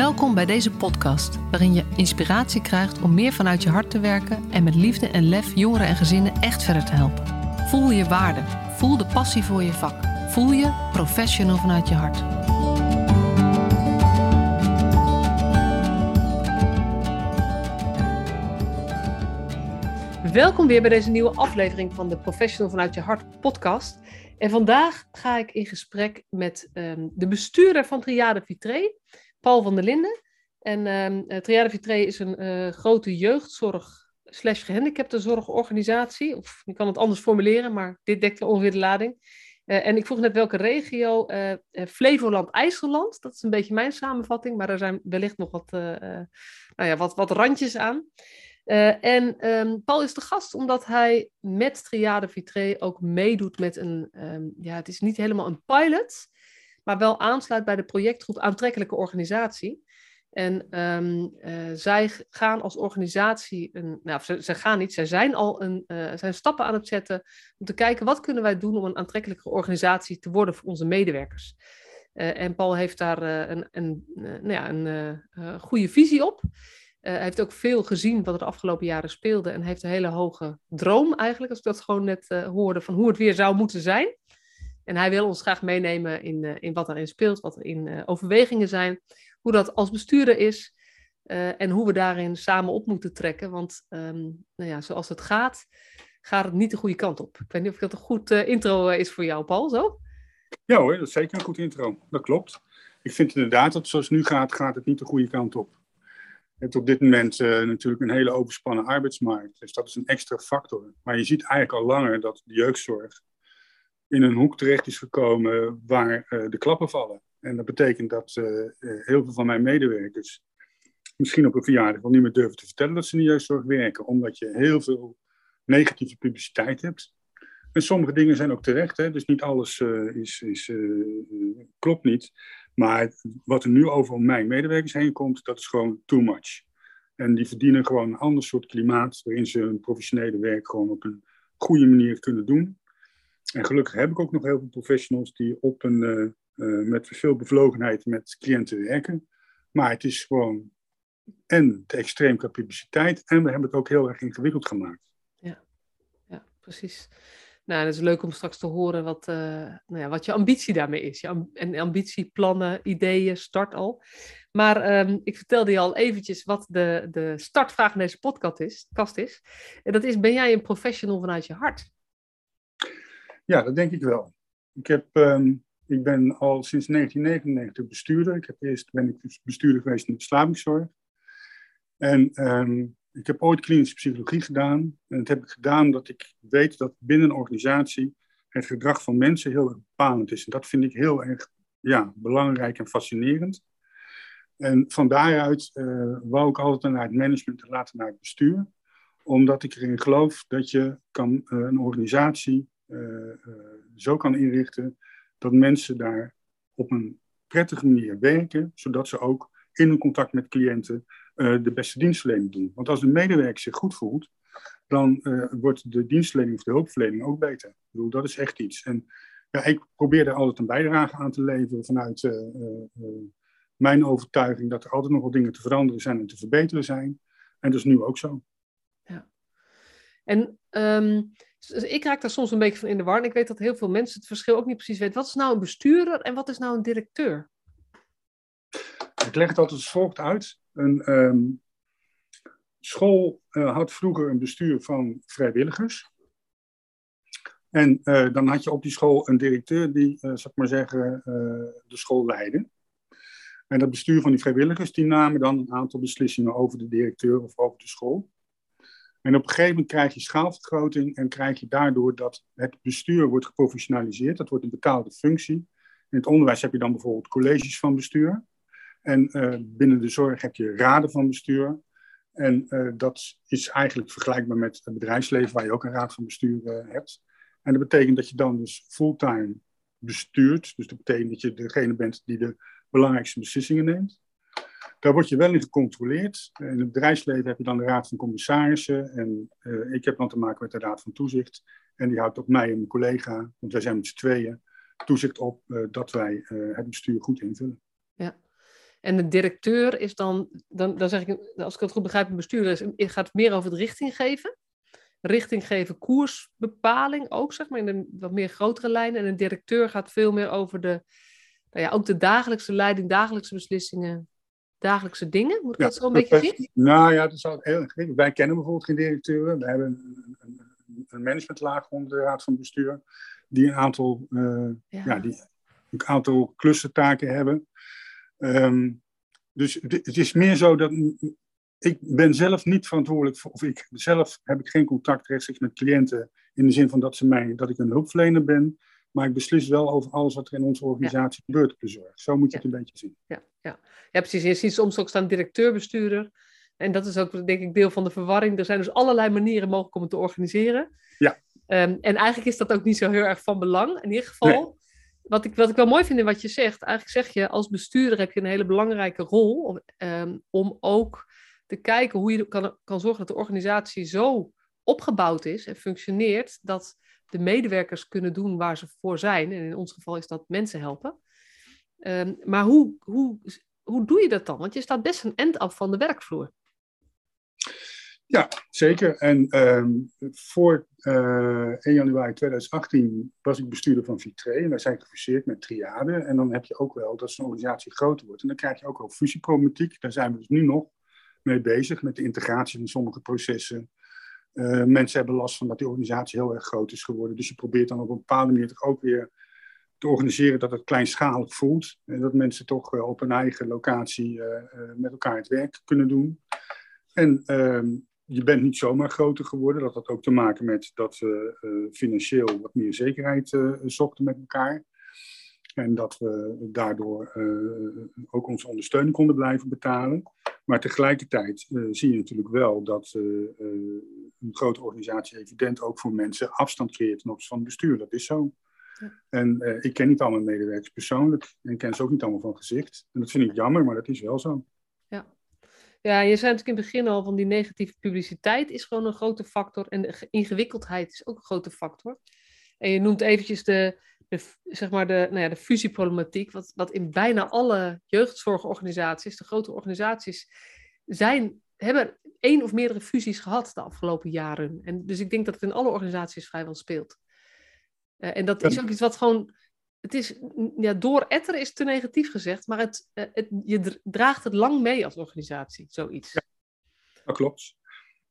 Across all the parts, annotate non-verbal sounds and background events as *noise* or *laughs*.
Welkom bij deze podcast, waarin je inspiratie krijgt om meer vanuit je hart te werken en met liefde en lef jongeren en gezinnen echt verder te helpen. Voel je waarde, voel de passie voor je vak, voel je professional vanuit je hart. Welkom weer bij deze nieuwe aflevering van de Professional vanuit je hart podcast. En vandaag ga ik in gesprek met um, de bestuurder van Triade Vitré, Paul van der Linden. En um, Triade Vitré is een uh, grote jeugdzorg slash gehandicaptenzorgorganisatie. Of je kan het anders formuleren, maar dit dekt ongeveer de lading. Uh, en ik vroeg net welke regio. Uh, Flevoland-IJsseland, dat is een beetje mijn samenvatting, maar er zijn wellicht nog wat, nou ja, wat, wat randjes aan. En um, Paul is de gast omdat hij met Triade Vitré ook meedoet met een, um, ja, het is niet helemaal een pilot, maar wel aansluit bij de projectgroep Aantrekkelijke Organisatie. En um, uh, zij gaan als organisatie, een, nou, ze, ze, gaan niet, zij zijn al een, uh, zijn stappen aan het zetten om te kijken wat kunnen wij doen om een aantrekkelijke organisatie te worden voor onze medewerkers. en Paul heeft daar een, een, nou ja, een goede visie op. Hij heeft ook veel gezien wat er de afgelopen jaren speelde en heeft een hele hoge droom eigenlijk, als ik dat gewoon net uh, hoorde, van hoe het weer zou moeten zijn. En hij wil ons graag meenemen in, uh, in wat erin speelt, wat er in overwegingen zijn, hoe dat als bestuurder is en hoe we daarin samen op moeten trekken. Want um, nou ja, zoals het gaat, gaat het niet de goede kant op. Ik weet niet of dat een goed intro is voor jou, Paul, zo? Ja hoor, dat is zeker een goed intro. Dat klopt. Ik vind inderdaad dat zoals het nu gaat, gaat het niet de goede kant op hebt op dit moment natuurlijk een hele overspannen arbeidsmarkt. Dus dat is een extra factor. Maar je ziet eigenlijk al langer dat de jeugdzorg in een hoek terecht is gekomen waar uh, de klappen vallen. En dat betekent dat uh, heel veel van mijn medewerkers misschien op een verjaardag wel niet meer durven te vertellen dat ze in de jeugdzorg werken, omdat je heel veel negatieve publiciteit hebt. En sommige dingen zijn ook terecht, hè? dus niet alles is, is, klopt niet. Maar wat er nu over mijn medewerkers heen komt, dat is gewoon too much. En die verdienen gewoon een ander soort klimaat, waarin ze hun professionele werk gewoon op een goede manier kunnen doen. En gelukkig heb ik ook nog heel veel professionals die op een, uh, uh, met veel bevlogenheid met cliënten werken. Maar het is gewoon en te extreem qua publiciteit en we hebben het ook heel erg ingewikkeld gemaakt. Ja, ja precies. Nou, het is leuk om straks te horen wat, uh, nou ja, wat je ambitie daarmee is. Je en ambitie, plannen, ideeën, start al. Maar um, ik vertelde je al eventjes wat de, de startvraag van deze podcast is, kast is. En dat is, ben jij een professional vanuit je hart? Ja, dat denk ik wel. Ik, heb, um, ik ben al sinds 1999 bestuurder. Ik heb eerst ben ik bestuurder geweest in de verslavingszorg. En um, ik heb ooit klinische psychologie gedaan. En dat heb ik gedaan omdat ik weet dat binnen een organisatie het gedrag van mensen heel erg bepalend is. En dat vind ik heel erg ja, belangrijk en fascinerend. En van daaruit uh, wou ik altijd naar het management en later naar het bestuur. Omdat ik erin geloof dat je kan, uh, een organisatie zo kan inrichten dat mensen daar op een prettige manier werken, zodat ze ook in hun contact met cliënten uh, de beste dienstverlening doen. Want als de medewerker zich goed voelt, dan wordt de dienstverlening of de hulpverlening ook beter. Ik bedoel, dat is echt iets. En ja, ik probeer er altijd een bijdrage aan te leveren vanuit mijn overtuiging dat er altijd nog wel dingen te veranderen zijn en te verbeteren zijn. En dat is nu ook zo. Ja. En um, ik raak daar soms een beetje van in de war. En ik weet dat heel veel mensen het verschil ook niet precies weten. Wat is nou een bestuurder en wat is nou een directeur? Ik leg altijd als volgt uit. Een um, school uh, had vroeger een bestuur van vrijwilligers. En uh, dan had je op die school een directeur die, uh, zal ik maar zeggen, de school leidde. En dat bestuur van die vrijwilligers, die namen dan een aantal beslissingen over de directeur of over de school. En op een gegeven moment krijg je schaalvergroting en krijg je daardoor dat het bestuur wordt geprofessionaliseerd. Dat wordt een betaalde functie. In het onderwijs heb je dan bijvoorbeeld colleges van bestuur. En uh, binnen de zorg heb je raden van bestuur. En uh, dat is eigenlijk vergelijkbaar met het bedrijfsleven, waar je ook een raad van bestuur uh, hebt. En dat betekent dat je dan dus fulltime bestuurt. Dus dat betekent dat je degene bent die de belangrijkste beslissingen neemt. Daar word je wel in gecontroleerd. In het bedrijfsleven heb je dan de raad van commissarissen. En ik heb dan te maken met de raad van toezicht. En die houdt op mij en mijn collega, want wij zijn met z'n tweeën, toezicht op dat wij het bestuur goed invullen. Ja. En de directeur is dan, dan, dan zeg ik, als ik het goed begrijp, een bestuurder is, gaat meer over het richting geven. Richting geven, koersbepaling ook, zeg maar, in de wat meer grotere lijnen. En een directeur gaat veel meer over de, nou ja, ook de dagelijkse leiding, dagelijkse beslissingen, dagelijkse dingen. Moet ik dat zo een beetje zien? Nou ja, dat is altijd heel ingewikkeld. Wij kennen bijvoorbeeld geen directeuren. We hebben een, een, een managementlaag onder de raad van bestuur, die een aantal, uh, ja. die een aantal klussentaken hebben. Um, dus het is meer zo dat ik ben zelf niet verantwoordelijk voor, of ik zelf heb ik geen contact rechtstreeks met cliënten in de zin van dat, ze mij, dat ik een hulpverlener ben. Maar ik beslis wel over alles wat er in onze organisatie gebeurt op de zorg. Zo moet je het een beetje zien. Ja, ja. ja, precies. Je ziet soms ook staan directeur-bestuurder. En dat is ook, denk ik, deel van de verwarring. Er zijn dus allerlei manieren mogelijk om het te organiseren. Ja. Um, en eigenlijk is dat ook niet zo heel erg van belang. In ieder geval, wat, ik, wat ik wel mooi vind in wat je zegt, eigenlijk zeg je als bestuurder heb je een hele belangrijke rol om, um, om ook te kijken hoe je kan, kan zorgen dat de organisatie zo opgebouwd is en functioneert dat de medewerkers kunnen doen waar ze voor zijn. En in ons geval is dat mensen helpen. Um, maar hoe, hoe, hoe doe je dat dan? Want je staat best een end af van de werkvloer. Ja, zeker. En um, voor uh, eh, 1 januari 2018 was ik bestuurder van Vitré. En wij zijn gefuseerd met Triade. En dan heb je ook wel dat zo'n organisatie groter wordt. En dan krijg je ook wel fusieproblematiek. Daar zijn we dus nu nog mee bezig met de integratie van sommige processen. Uh, mensen hebben last van dat die organisatie heel erg groot is geworden. Dus je probeert dan op een bepaalde manier toch ook weer te organiseren dat het kleinschalig voelt. En dat mensen toch uh, op een eigen locatie uh, met elkaar het werk kunnen doen. En ehm, je bent niet zomaar groter geworden. Dat had ook te maken met dat we financieel wat meer zekerheid zochten met elkaar. En dat we daardoor ook onze ondersteuning konden blijven betalen. Maar tegelijkertijd zie je natuurlijk wel dat een grote organisatie evident ook voor mensen afstand creëert ten opzichte van het bestuur. Dat is zo. Ja. En ik ken niet al mijn medewerkers persoonlijk en ken ze ook niet allemaal van gezicht. En dat vind ik jammer, maar dat is wel zo. Ja, ja, je zei natuurlijk in het begin al van die negatieve publiciteit is gewoon een grote factor. En de ingewikkeldheid is ook een grote factor. En je noemt eventjes de, de, zeg maar de, nou ja, de fusieproblematiek, wat, wat in bijna alle jeugdzorgorganisaties, de grote organisaties, zijn, hebben één of meerdere fusies gehad de afgelopen jaren. En dus ik denk dat het in alle organisaties vrijwel speelt. Uh, en dat is ook iets wat gewoon het is, ja, door etteren is te negatief gezegd, maar het, eh, het, je draagt het lang mee als organisatie, zoiets. Ja, dat klopt.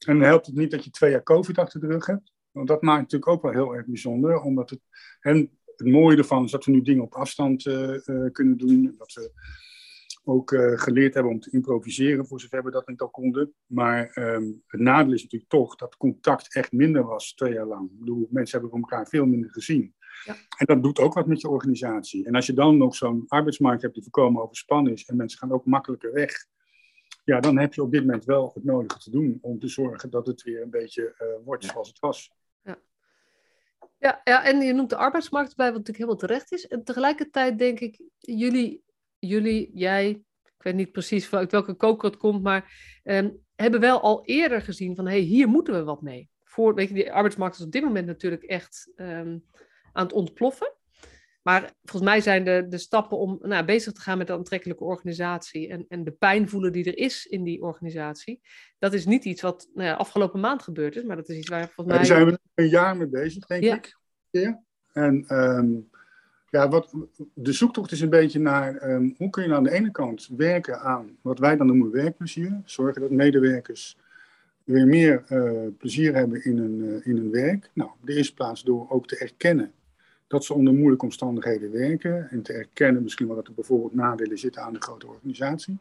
En helpt het niet dat je twee jaar COVID achter de rug hebt? Want dat maakt natuurlijk ook wel heel erg bijzonder, omdat het, en het mooie ervan is dat we nu dingen op afstand uh, uh, kunnen doen, dat we ook uh, geleerd hebben om te improviseren, voor zover we dat niet al konden. Maar um, het nadeel is natuurlijk toch dat contact echt minder was twee jaar lang. Ik bedoel, mensen hebben elkaar veel minder gezien. Ja. En dat doet ook wat met je organisatie. En als je dan nog zo'n arbeidsmarkt hebt die voorkomen overspannen is en mensen gaan ook makkelijker weg, ja, dan heb je op dit moment wel het nodige te doen om te zorgen dat het weer een beetje uh, wordt zoals het was. Ja. Ja, en je noemt de arbeidsmarkt bij, wat natuurlijk helemaal terecht is. En tegelijkertijd denk ik, jullie, jullie jij, ik weet niet precies uit welke koker het komt, maar um, hebben wel al eerder gezien van, hé, hey, hier moeten we wat mee. Voor, weet je, die arbeidsmarkt is op dit moment natuurlijk echt um, aan het ontploffen. Maar volgens mij zijn de, de stappen om nou, bezig te gaan met de aantrekkelijke organisatie en, en de pijn voelen die er is in die organisatie, dat is niet iets wat nou ja, afgelopen maand gebeurd is, maar dat is iets waar volgens mij... Daar zijn we een jaar mee bezig, denk ja. ik. Ja. En um, ja, wat, de zoektocht is een beetje naar um, hoe kun je nou aan de ene kant werken aan wat wij dan noemen werkplezier, zorgen dat medewerkers weer meer uh, plezier hebben in hun, uh, in hun werk. Nou, op de eerste plaats door ook te erkennen dat ze onder moeilijke omstandigheden werken en te erkennen misschien wel dat er bijvoorbeeld nadelen zitten aan de grote organisatie.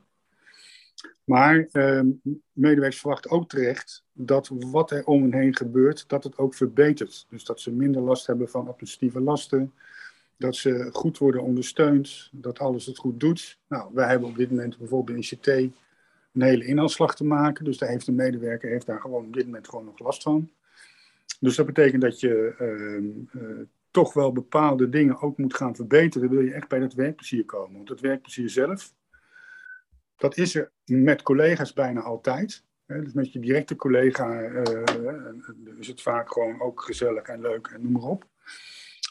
Maar eh, medewerkers verwachten ook terecht dat wat er om hen heen gebeurt, dat het ook verbetert. Dus dat ze minder last hebben van administratieve lasten, dat ze goed worden ondersteund, dat alles het goed doet. Nou, wij hebben op dit moment bijvoorbeeld in ICT een hele inhaalslag te maken, dus daar heeft een medewerker heeft daar gewoon op dit moment gewoon nog last van. Dus dat betekent dat je uh, uh, toch wel bepaalde dingen ook moet gaan verbeteren, wil je echt bij dat werkplezier komen. Want het werkplezier zelf, dat is er met collega's bijna altijd. Dus met je directe collega uh, is het vaak gewoon ook gezellig en leuk en noem maar op.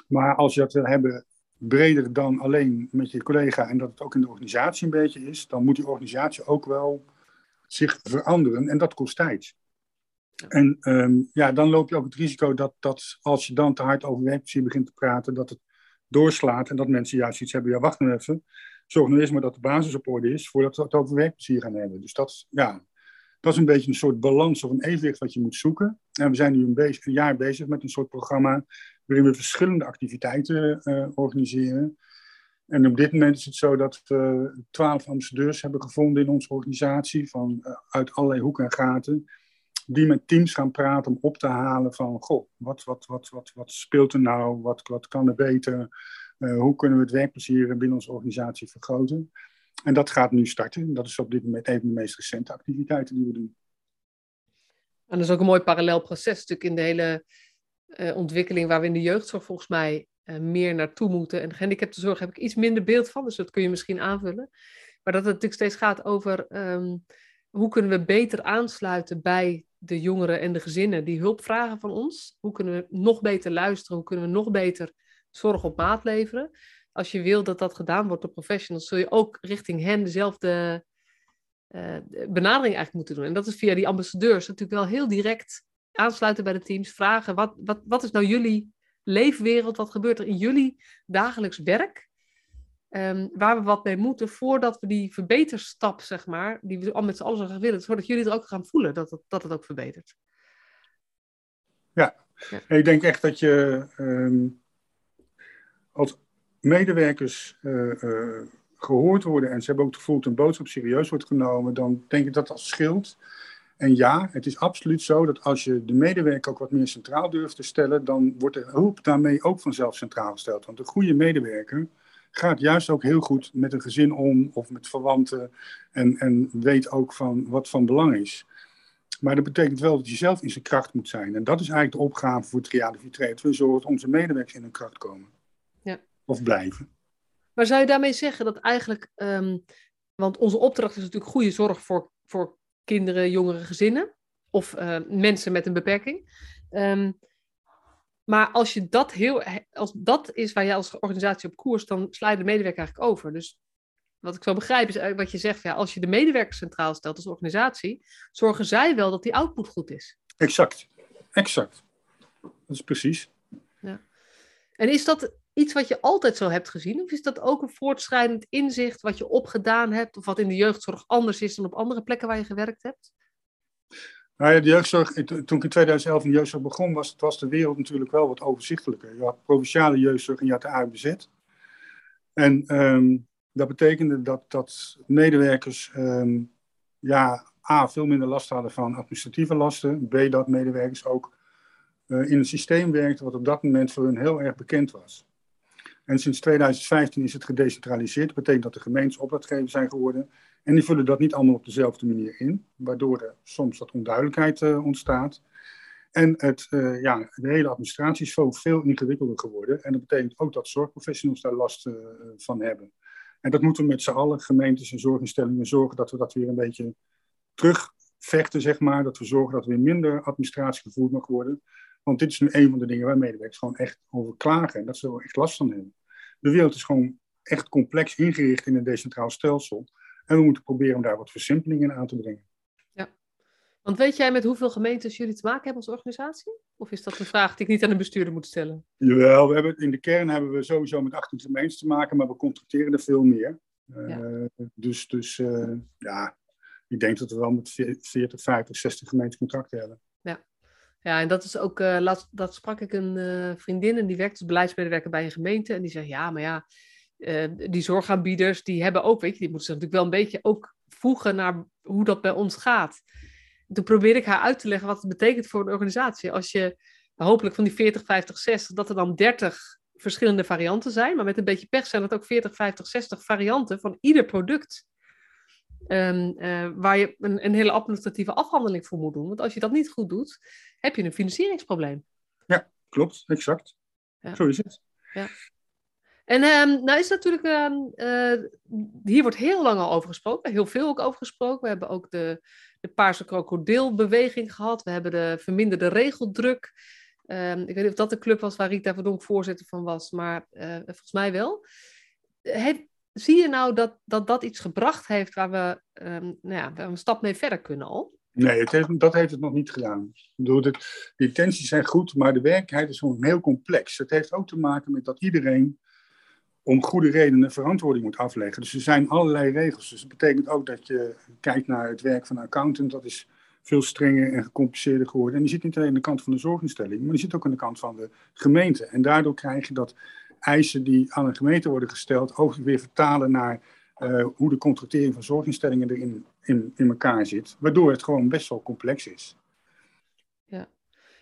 Maar als je dat wil hebben breder dan alleen met je collega en dat het ook in de organisatie een beetje is, dan moet die organisatie ook wel zich veranderen en dat kost tijd. En ehm, ja, dan loop je ook het risico dat, dat als je dan te hard over werkplezier begint te praten, dat het doorslaat en dat mensen juist iets hebben, ja wacht nou even, zorg nu eerst maar dat de basis op orde is voordat we het over werkplezier gaan hebben. Dus dat, ja, dat is een beetje een soort balans of een evenwicht wat je moet zoeken. En we zijn nu een, een jaar bezig met een soort programma waarin we verschillende activiteiten uh, organiseren. En op dit moment is het zo dat we twaalf ambassadeurs hebben gevonden in onze organisatie, van, uh, uit allerlei hoeken en gaten, die met teams gaan praten om op te halen van, goh, wat, wat, wat, wat, wat speelt er nou, wat, wat kan er beter, uh, hoe kunnen we het werkplezier binnen onze organisatie vergroten. En dat gaat nu starten. Dat is op dit moment een van de meest recente activiteiten die we doen. En dat is ook een mooi parallel proces natuurlijk in de hele uh, ontwikkeling waar we in de jeugdzorg volgens mij uh, meer naartoe moeten. En gehandicaptenzorg heb ik iets minder beeld van, dus dat kun je misschien aanvullen. Maar dat het natuurlijk steeds gaat over um, hoe kunnen we beter aansluiten bij de jongeren en de gezinnen die hulp vragen van ons. Hoe kunnen we nog beter luisteren? Hoe kunnen we nog beter zorg op maat leveren? Als je wil dat dat gedaan wordt door professionals, zul je ook richting hen dezelfde uh, benadering eigenlijk moeten doen. En dat is via die ambassadeurs natuurlijk wel heel direct aansluiten bij de teams, vragen wat, wat, wat is nou jullie leefwereld, wat gebeurt er in jullie dagelijks werk, um, waar we wat mee moeten voordat we die verbeterstap, zeg maar, die we al met z'n allen zo graag willen, zodat jullie er ook gaan voelen dat het, dat het ook verbetert. Ja, ja. ik denk echt dat je um, als medewerkers uh, uh, gehoord worden en ze hebben ook het gevoel dat een boodschap serieus wordt genomen, dan denk ik dat dat scheelt. En ja, het is absoluut zo dat als je de medewerker ook wat meer centraal durft te stellen, dan wordt de hulp daarmee ook vanzelf centraal gesteld. Want een goede medewerker gaat juist ook heel goed met een gezin om of met verwanten en, en weet ook van wat van belang is. Maar dat betekent wel dat je zelf in zijn kracht moet zijn. En dat is eigenlijk de opgave voor Triade Vitré. Dat we zorgen dat onze medewerkers in hun kracht komen. Ja. Of blijven. Maar zou je daarmee zeggen dat eigenlijk, um, want onze opdracht is natuurlijk goede zorg voor, voor kinderen, jongere gezinnen of uh, mensen met een beperking. Um, maar als je dat heel, als dat is waar jij als organisatie op koers, dan sla je de medewerker eigenlijk over. Dus wat ik zo begrijp is wat je zegt, ja, als je de medewerker centraal stelt als organisatie, zorgen zij wel dat die output goed is. Exact, exact. Dat is precies. Ja. En is dat iets wat je altijd zo hebt gezien? Of is dat ook een voortschrijdend inzicht wat je opgedaan hebt? Of wat in de jeugdzorg anders is dan op andere plekken waar je gewerkt hebt? Nou jeugdzorg, toen ik in 2011 in de jeugdzorg begon, was, was de wereld natuurlijk wel wat overzichtelijker. Je had provinciale jeugdzorg en je had de AUBZ. En um, dat betekende dat, dat medewerkers um, ja, A, veel minder last hadden van administratieve lasten. B, dat medewerkers ook uh, in een systeem werkten wat op dat moment voor hun heel erg bekend was. En sinds 2015 is het gedecentraliseerd. Dat betekent dat de gemeentes opdrachtgevers zijn geworden. En die vullen dat niet allemaal op dezelfde manier in, waardoor er soms wat onduidelijkheid uh, ontstaat. En het, uh, ja, de hele administratie is veel, ingewikkelder geworden. En dat betekent ook dat zorgprofessionals daar last uh, van hebben. En dat moeten we met z'n allen, gemeentes en zorginstellingen, zorgen dat we dat weer een beetje terugvechten, zeg maar. Dat we zorgen dat er weer minder administratie gevoerd mag worden. Want dit is nu een van de dingen waar medewerkers gewoon echt over klagen. En dat ze er echt last van hebben. De wereld is gewoon echt complex ingericht in een decentraal stelsel. En we moeten proberen om daar wat versimpelingen aan te brengen. Ja, want weet jij met hoeveel gemeentes jullie te maken hebben als organisatie? Of is dat een vraag die ik niet aan de bestuurder moet stellen? Jawel, we hebben, in de kern hebben we sowieso met 18 gemeentes te maken, maar we contracteren er veel meer. Ja. Uh, dus dus uh, ja, ik denk dat we wel met 40, 50, 60 gemeentes contracten hebben. Ja. Ja, en dat is ook, uh, dat sprak ik een vriendin en die werkt als beleidsmedewerker bij een gemeente. En die zei, ja, maar ja, uh, die zorgaanbieders, die hebben ook, weet je, die moeten zich natuurlijk wel een beetje ook voegen naar hoe dat bij ons gaat. Toen probeerde ik haar uit te leggen wat het betekent voor een organisatie. Als je hopelijk van die 40, 50, 60, dat er dan 30 verschillende varianten zijn, maar met een beetje pech zijn dat ook 40, 50, 60 varianten van ieder product. Um, uh, waar je een, een, hele administratieve afhandeling voor moet doen. Want als je dat niet goed doet, heb je een financieringsprobleem. Ja, klopt, exact. Ja. Zo is het. Ja. En um, nou is natuurlijk, uh, hier wordt heel lang al over gesproken, heel veel ook over gesproken. We hebben ook de, de Paarse krokodilbeweging gehad, we hebben de verminderde regeldruk. Ehm, ik weet niet of dat de club was waar Rita Verdonk voorzitter van was, maar volgens mij wel. Zie je nou dat, dat dat iets gebracht heeft waar we, um, nou ja, een stap mee verder kunnen al? Nee, het dat heeft het nog niet gedaan. De intenties zijn goed, maar de werkelijkheid is gewoon heel complex. Het heeft ook te maken met dat iedereen om goede redenen verantwoording moet afleggen. Dus er zijn allerlei regels. Dus dat betekent ook dat je kijkt naar het werk van een accountant. Dat is veel strenger en gecompliceerder geworden. En die zit niet alleen aan de kant van de zorginstelling, maar die zit ook aan de kant van de gemeente. En daardoor krijg je dat eisen die aan een gemeente worden gesteld ook weer vertalen naar uh, hoe de contractering van zorginstellingen erin in, in elkaar zit. Waardoor het gewoon best wel complex is. Ja,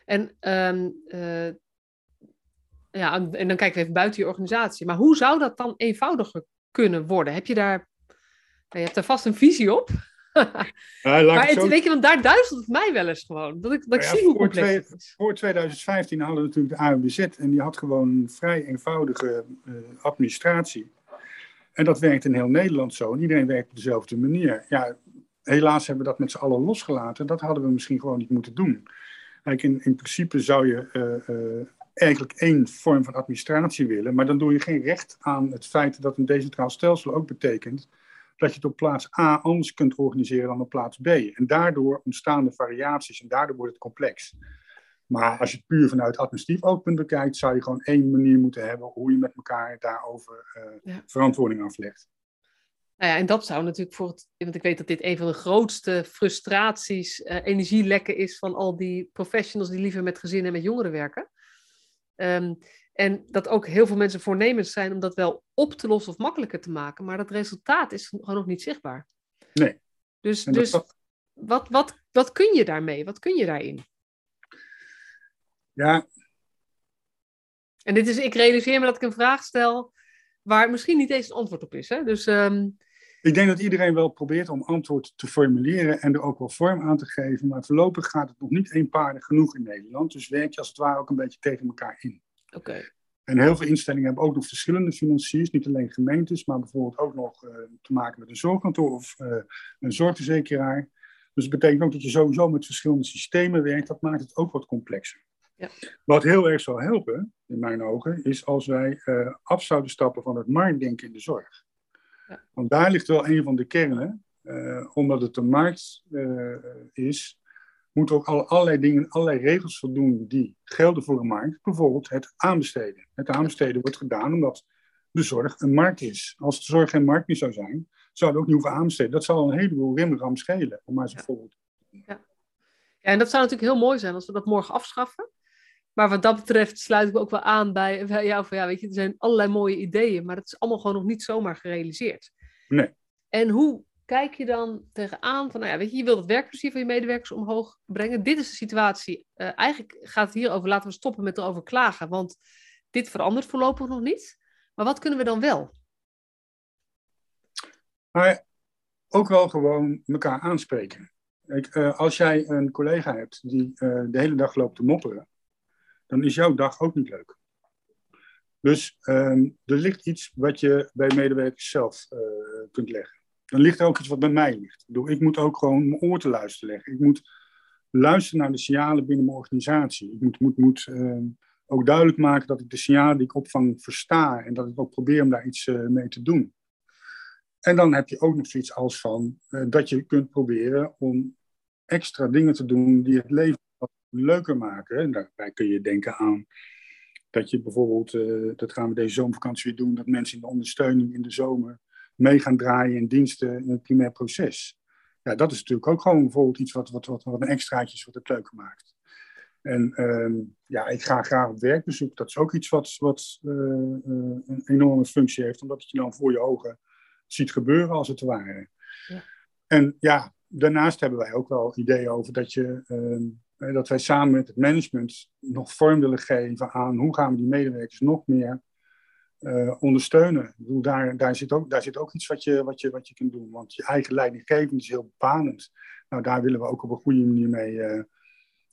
en, um, uh, ja, en dan kijken we even buiten je organisatie. Maar hoe zou dat dan eenvoudiger kunnen worden? Heb je daar, je hebt daar vast een visie op? Ja, *laughs* maar het, weet je, want daar duizelt het mij wel eens gewoon. Dat ik, dat ik zie hoe complex twee, het is. Voor 2015 hadden we natuurlijk de AUBZ en die had gewoon een vrij eenvoudige uh, administratie. En dat werkt in heel Nederland zo. En iedereen werkt op dezelfde manier. Ja, helaas hebben we dat met z'n allen losgelaten. Dat hadden we misschien gewoon niet moeten doen. in, in principe zou je uh, uh, eigenlijk één vorm van administratie willen. Maar dan doe je geen recht aan het feit dat een decentraal stelsel ook betekent dat je het op plaats A anders kunt organiseren dan op plaats B. En daardoor ontstaan de variaties en daardoor wordt het complex. Maar als je het puur vanuit administratief oogpunt bekijkt, zou je gewoon één manier moeten hebben hoe je met elkaar daarover uh, verantwoording aflegt. Nou ja, en dat zou natuurlijk voor het, want ik weet dat dit een van de grootste frustraties, uh, energielekken is van al die professionals die liever met gezinnen en met jongeren werken. Um, en dat ook heel veel mensen voornemens zijn om dat wel op te lossen of makkelijker te maken, maar dat resultaat is gewoon nog niet zichtbaar. Nee. Dus, dus wat, wat, wat kun je daarmee? Wat kun je daarin? Ja. En dit is, ik realiseer me dat ik een vraag stel waar misschien niet eens een antwoord op is. Hè? Dus, ehm, Ik denk dat iedereen wel probeert om antwoord te formuleren en er ook wel vorm aan te geven. Maar voorlopig gaat het nog niet eenpaardig genoeg in Nederland. Dus werk je als het ware ook een beetje tegen elkaar in. Oké. En heel veel instellingen hebben ook nog verschillende financiers, niet alleen gemeentes, maar bijvoorbeeld ook nog uh, te maken met een zorgkantoor of uh, een zorgverzekeraar. Dus dat betekent ook dat je sowieso met verschillende systemen werkt. Dat maakt het ook wat complexer. Ja. Wat heel erg zou helpen, in mijn ogen, is als wij uh, af zouden stappen van het marktdenken in de zorg. Ja. Want daar ligt wel een van de kernen, omdat het een markt is, moeten ook allerlei dingen, allerlei regels voldoen die gelden voor een markt. Bijvoorbeeld het aanbesteden. Het aanbesteden wordt gedaan omdat de zorg een markt is. Als de zorg geen markt meer zou zijn, zou het ook niet hoeven aanbesteden. Dat zou een heleboel rimram schelen, om maar eens een ja. voorbeeld ja. ja, en dat zou natuurlijk heel mooi zijn als we dat morgen afschaffen. Maar wat dat betreft sluit ik me ook wel aan bij, bij jou van ja, weet je, er zijn allerlei mooie ideeën, maar het is allemaal gewoon nog niet zomaar gerealiseerd. Nee. En hoe kijk je dan tegenaan van, nou ja, weet je, je wilt het werkplezier van je medewerkers omhoog brengen. Dit is de situatie. Uh, eigenlijk gaat het hier over, laten we stoppen met erover klagen, want dit verandert voorlopig nog niet. Maar wat kunnen we dan wel? Maar ook wel gewoon elkaar aanspreken. Uh, als jij een collega hebt die uh, de hele dag loopt te mopperen, dan is jouw dag ook niet leuk. Dus um, er ligt iets wat je bij medewerkers zelf kunt leggen. Dan ligt er ook iets wat bij mij ligt. Ik, ik moet ook gewoon mijn oor te luisteren leggen. Ik moet luisteren naar de signalen binnen mijn organisatie. Ik moet, moet, moet uh, ook duidelijk maken dat ik de signalen die ik opvang versta en dat ik ook probeer om daar iets uh, mee te doen. En dan heb je ook nog zoiets als van uh, dat je kunt proberen om extra dingen te doen die het leven leuker maken. En daarbij kun je denken aan dat je bijvoorbeeld, uh, dat gaan we deze zomervakantie weer doen, dat mensen in de ondersteuning in de zomer mee gaan draaien in diensten in het primair proces. Ja, dat is natuurlijk ook gewoon bijvoorbeeld iets wat, wat, wat, wat een extraatje is wat het leuker maakt. En um, ja, ik ga graag op werkbezoek. Dat is ook iets wat, wat uh, uh, een enorme functie heeft, omdat het je dan voor je ogen ziet gebeuren als het ware. Ja. En ja, daarnaast hebben wij ook wel ideeën over dat je um, dat wij samen met het management nog vorm willen geven aan hoe gaan we die medewerkers nog meer uh, ondersteunen. Ik bedoel, daar, daar, zit ook, daar zit ook iets wat je, wat, je, wat je kunt doen. Want je eigen leidinggeving is heel bepalend. Nou, daar willen we ook op een goede manier mee uh,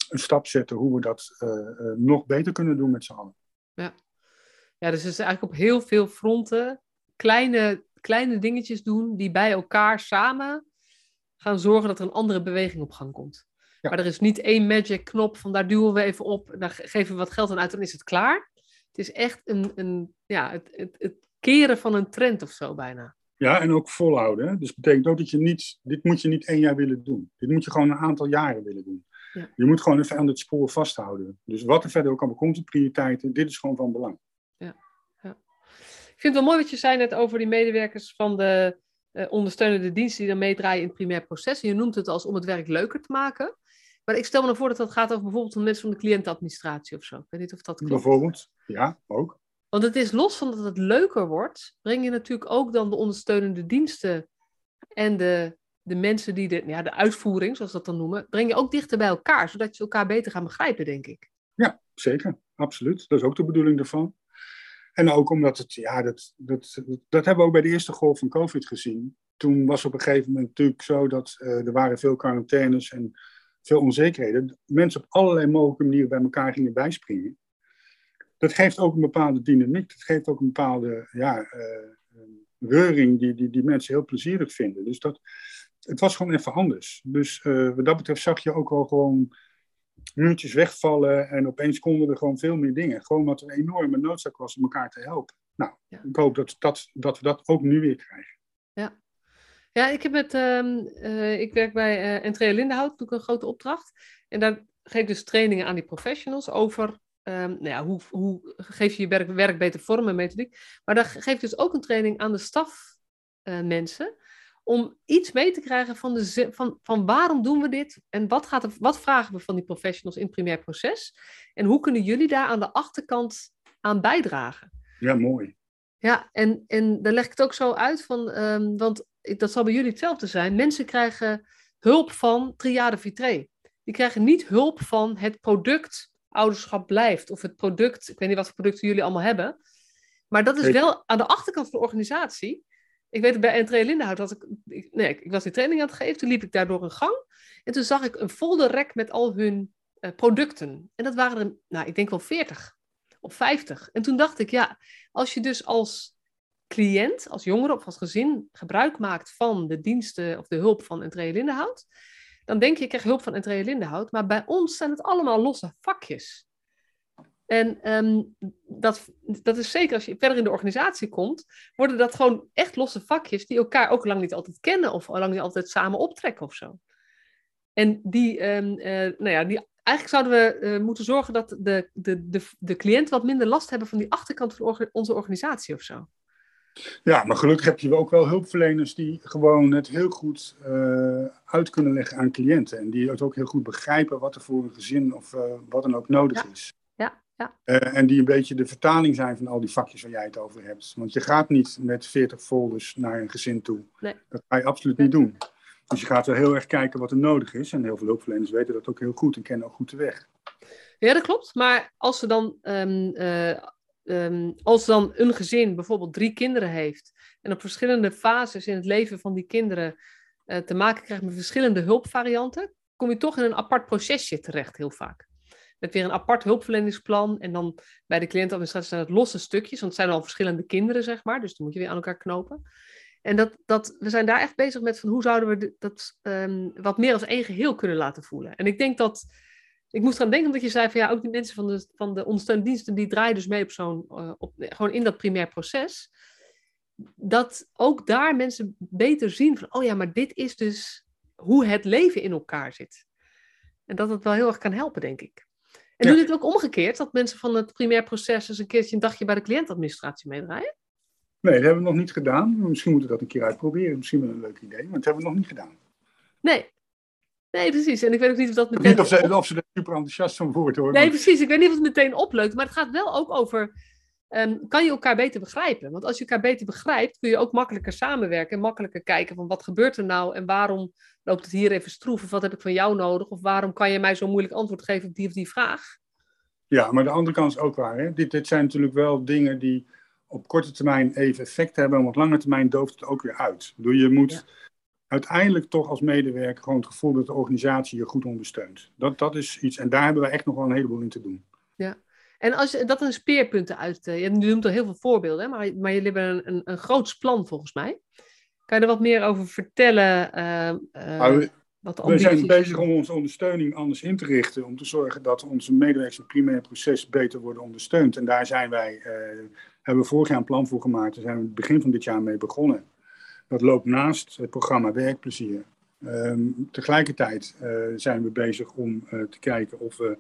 een stap zetten hoe we dat uh, nog beter kunnen doen met z'n allen. Ja. ja, dus het is eigenlijk op heel veel fronten kleine, kleine dingetjes doen die bij elkaar samen gaan zorgen dat er een andere beweging op gang komt. Maar er is niet één magic knop van daar duwen we even op, daar geven we wat geld aan uit en is het klaar. Het is echt een, een ja, het, het, het keren van een trend of zo bijna. Ja, en ook volhouden. Hè? Dus dat betekent ook dat je niet, dit moet je niet één jaar willen doen. Dit moet je gewoon een aantal jaren willen doen. Ja. Je moet gewoon even aan het spoor vasthouden. Dus wat er verder ook allemaal komt, de prioriteiten, dit is gewoon van belang. Ja, ja. Ik vind het wel mooi wat je zei net over die medewerkers van de uh, ondersteunende diensten die dan meedraaien in het primair proces. je noemt het als om het werk leuker te maken. Maar ik stel me dan voor dat dat gaat over bijvoorbeeld de mensen van de cliëntadministratie of zo. Ik weet niet of dat klopt. Bijvoorbeeld, ja, ook. Want het is los van dat het leuker wordt, breng je natuurlijk ook dan de ondersteunende diensten en de, de mensen die de, ja, de uitvoering, zoals dat dan noemen, breng je ook dichter bij elkaar, zodat je elkaar beter gaan begrijpen, denk ik. Ja, zeker. Absoluut. Dat is ook de bedoeling daarvan. En ook omdat het, ja, dat, dat, dat hebben we ook bij de eerste golf van COVID gezien. Toen was op een gegeven moment natuurlijk zo dat uh, er waren veel quarantaines en veel onzekerheden. Mensen op allerlei mogelijke manieren bij elkaar gingen bijspringen dat geeft ook een bepaalde dynamiek. Dat geeft ook een bepaalde ja, uh, reuring die, die, die mensen heel plezierig vinden. Dus dat, het was gewoon even anders. Dus uh, wat dat betreft zag je ook wel gewoon muurtjes wegvallen en opeens konden er gewoon veel meer dingen. Gewoon wat een enorme noodzaak was om elkaar te helpen. Nou, ik hoop dat, dat, dat we dat ook nu weer krijgen. Ja. Ja, ik, heb met, uh, ik werk bij uh, Entree Lindenhout, doe ik een grote opdracht. En daar geef ik dus trainingen aan die professionals over Um, nou ja, hoe, hoe geef je je werk, werk beter vorm en methodiek. Maar dan geef je dus ook een training aan de stafmensen. Uh, om iets mee te krijgen van, de, van, van waarom doen we dit? En wat, gaat er, wat vragen we van die professionals in het primair proces? En hoe kunnen jullie daar aan de achterkant aan bijdragen? Ja, mooi. Ja, en, en dan leg ik het ook zo uit, van, um, want dat zal bij jullie hetzelfde zijn. Mensen krijgen hulp van Triade Vitré. Die krijgen niet hulp van het product ouderschap blijft. Of het product, ik weet niet wat voor producten jullie allemaal hebben. Maar dat is wel aan de achterkant van de organisatie. Ik weet het bij Entree Lindenhout, dat ik, nee, ik was die training aan het geven. Toen liep ik daar door een gang. En toen zag ik een folder rek met al hun uh, producten. En dat waren er, nou, ik denk wel 40 of 50. En toen dacht ik, ja, als je dus als cliënt, als jongere of als gezin gebruik maakt van de diensten of de hulp van Entree Lindenhout, dan denk je, ik krijg hulp van Entree Lindenhout. Maar bij ons zijn het allemaal losse vakjes. En um, dat, dat is zeker als je verder in de organisatie komt, worden dat gewoon echt losse vakjes die elkaar ook lang niet altijd kennen of lang niet altijd samen optrekken of zo. En die, um, uh, nou ja, die, eigenlijk zouden we uh, moeten zorgen dat de, de, de, de cliënt wat minder last hebben van die achterkant van onze organisatie of zo. Ja, maar gelukkig heb je ook wel hulpverleners die gewoon het heel goed uh, uit kunnen leggen aan cliënten. En die het ook heel goed begrijpen wat er voor een gezin of uh, wat dan ook nodig ja. is. Ja, ja. Uh, en die een beetje de vertaling zijn van al die vakjes waar jij het over hebt. Want je gaat niet met 40 folders naar een gezin toe. Nee. Dat ga je absoluut niet doen. Dus je gaat wel heel erg kijken wat er nodig is. En heel veel hulpverleners weten dat ook heel goed en kennen ook goed de weg. Ja, dat klopt. Maar als ze dan um, um, als dan een gezin bijvoorbeeld drie kinderen heeft en op verschillende fases in het leven van die kinderen uh, te maken krijgt met verschillende hulpvarianten, kom je toch in een apart procesje terecht heel vaak. Met weer een apart hulpverleningsplan en dan bij de cliëntadministratie zijn het losse stukjes, want het zijn al verschillende kinderen, zeg maar, dus dan moet je weer aan elkaar knopen. En dat, dat, we zijn daar echt bezig met van hoe zouden we dat um, wat meer als één geheel kunnen laten voelen. En ik denk dat ik moest gaan denken omdat je zei van ja, ook die mensen van de, van de ondersteunende diensten, die draaien dus mee op zo'n, uh, op, gewoon in dat primair proces. Dat ook daar mensen beter zien van, oh ja, maar dit is dus hoe het leven in elkaar zit. En dat het wel heel erg kan helpen, denk ik. En ja. doe dit ook omgekeerd, dat mensen van het primair proces eens een keertje een dagje bij de cliëntadministratie meedraaien? Nee, dat hebben we nog niet gedaan. Misschien moeten we dat een keer uitproberen. Misschien wel een leuk idee, maar dat hebben we nog niet gedaan. Nee, Nee, precies. En ik weet ook niet of dat meteen... Niet of ze, of ze er super enthousiast van wordt hoor. Nee, precies. Ik weet niet of het meteen opleukt. Maar het gaat wel ook over... Um, kan je elkaar beter begrijpen? Want als je elkaar beter begrijpt, kun je ook makkelijker samenwerken. En makkelijker kijken van wat gebeurt er nou? En waarom loopt het hier even stroef? Of wat heb ik van jou nodig? Of waarom kan je mij zo'n moeilijk antwoord geven op die of die vraag? Ja, maar de andere kant is ook waar. Hè? Dit, dit zijn natuurlijk wel dingen die op korte termijn even effect hebben. En op lange termijn dooft het ook weer uit. Doe je moet... Ja uiteindelijk toch als medewerker gewoon het gevoel dat de organisatie je goed ondersteunt. Dat, dat is iets, en daar hebben we echt nog wel een heleboel in te doen. Ja, en als je dat een speerpunten uit, uh, je noemt al heel veel voorbeelden, maar, maar jullie hebben een, een, een groot plan volgens mij. Kan je er wat meer over vertellen? Uh, uh... Nou, Wat We zijn bezig om onze ondersteuning anders in te richten. Om te zorgen dat onze medewerkers in het primaire proces beter worden ondersteund. En daar zijn wij, eh, hebben we vorig jaar een plan voor gemaakt. Daar zijn we het begin van dit jaar mee begonnen. Dat loopt naast het programma Werkplezier. Ehm, tegelijkertijd eh, zijn we bezig om eh, te kijken of we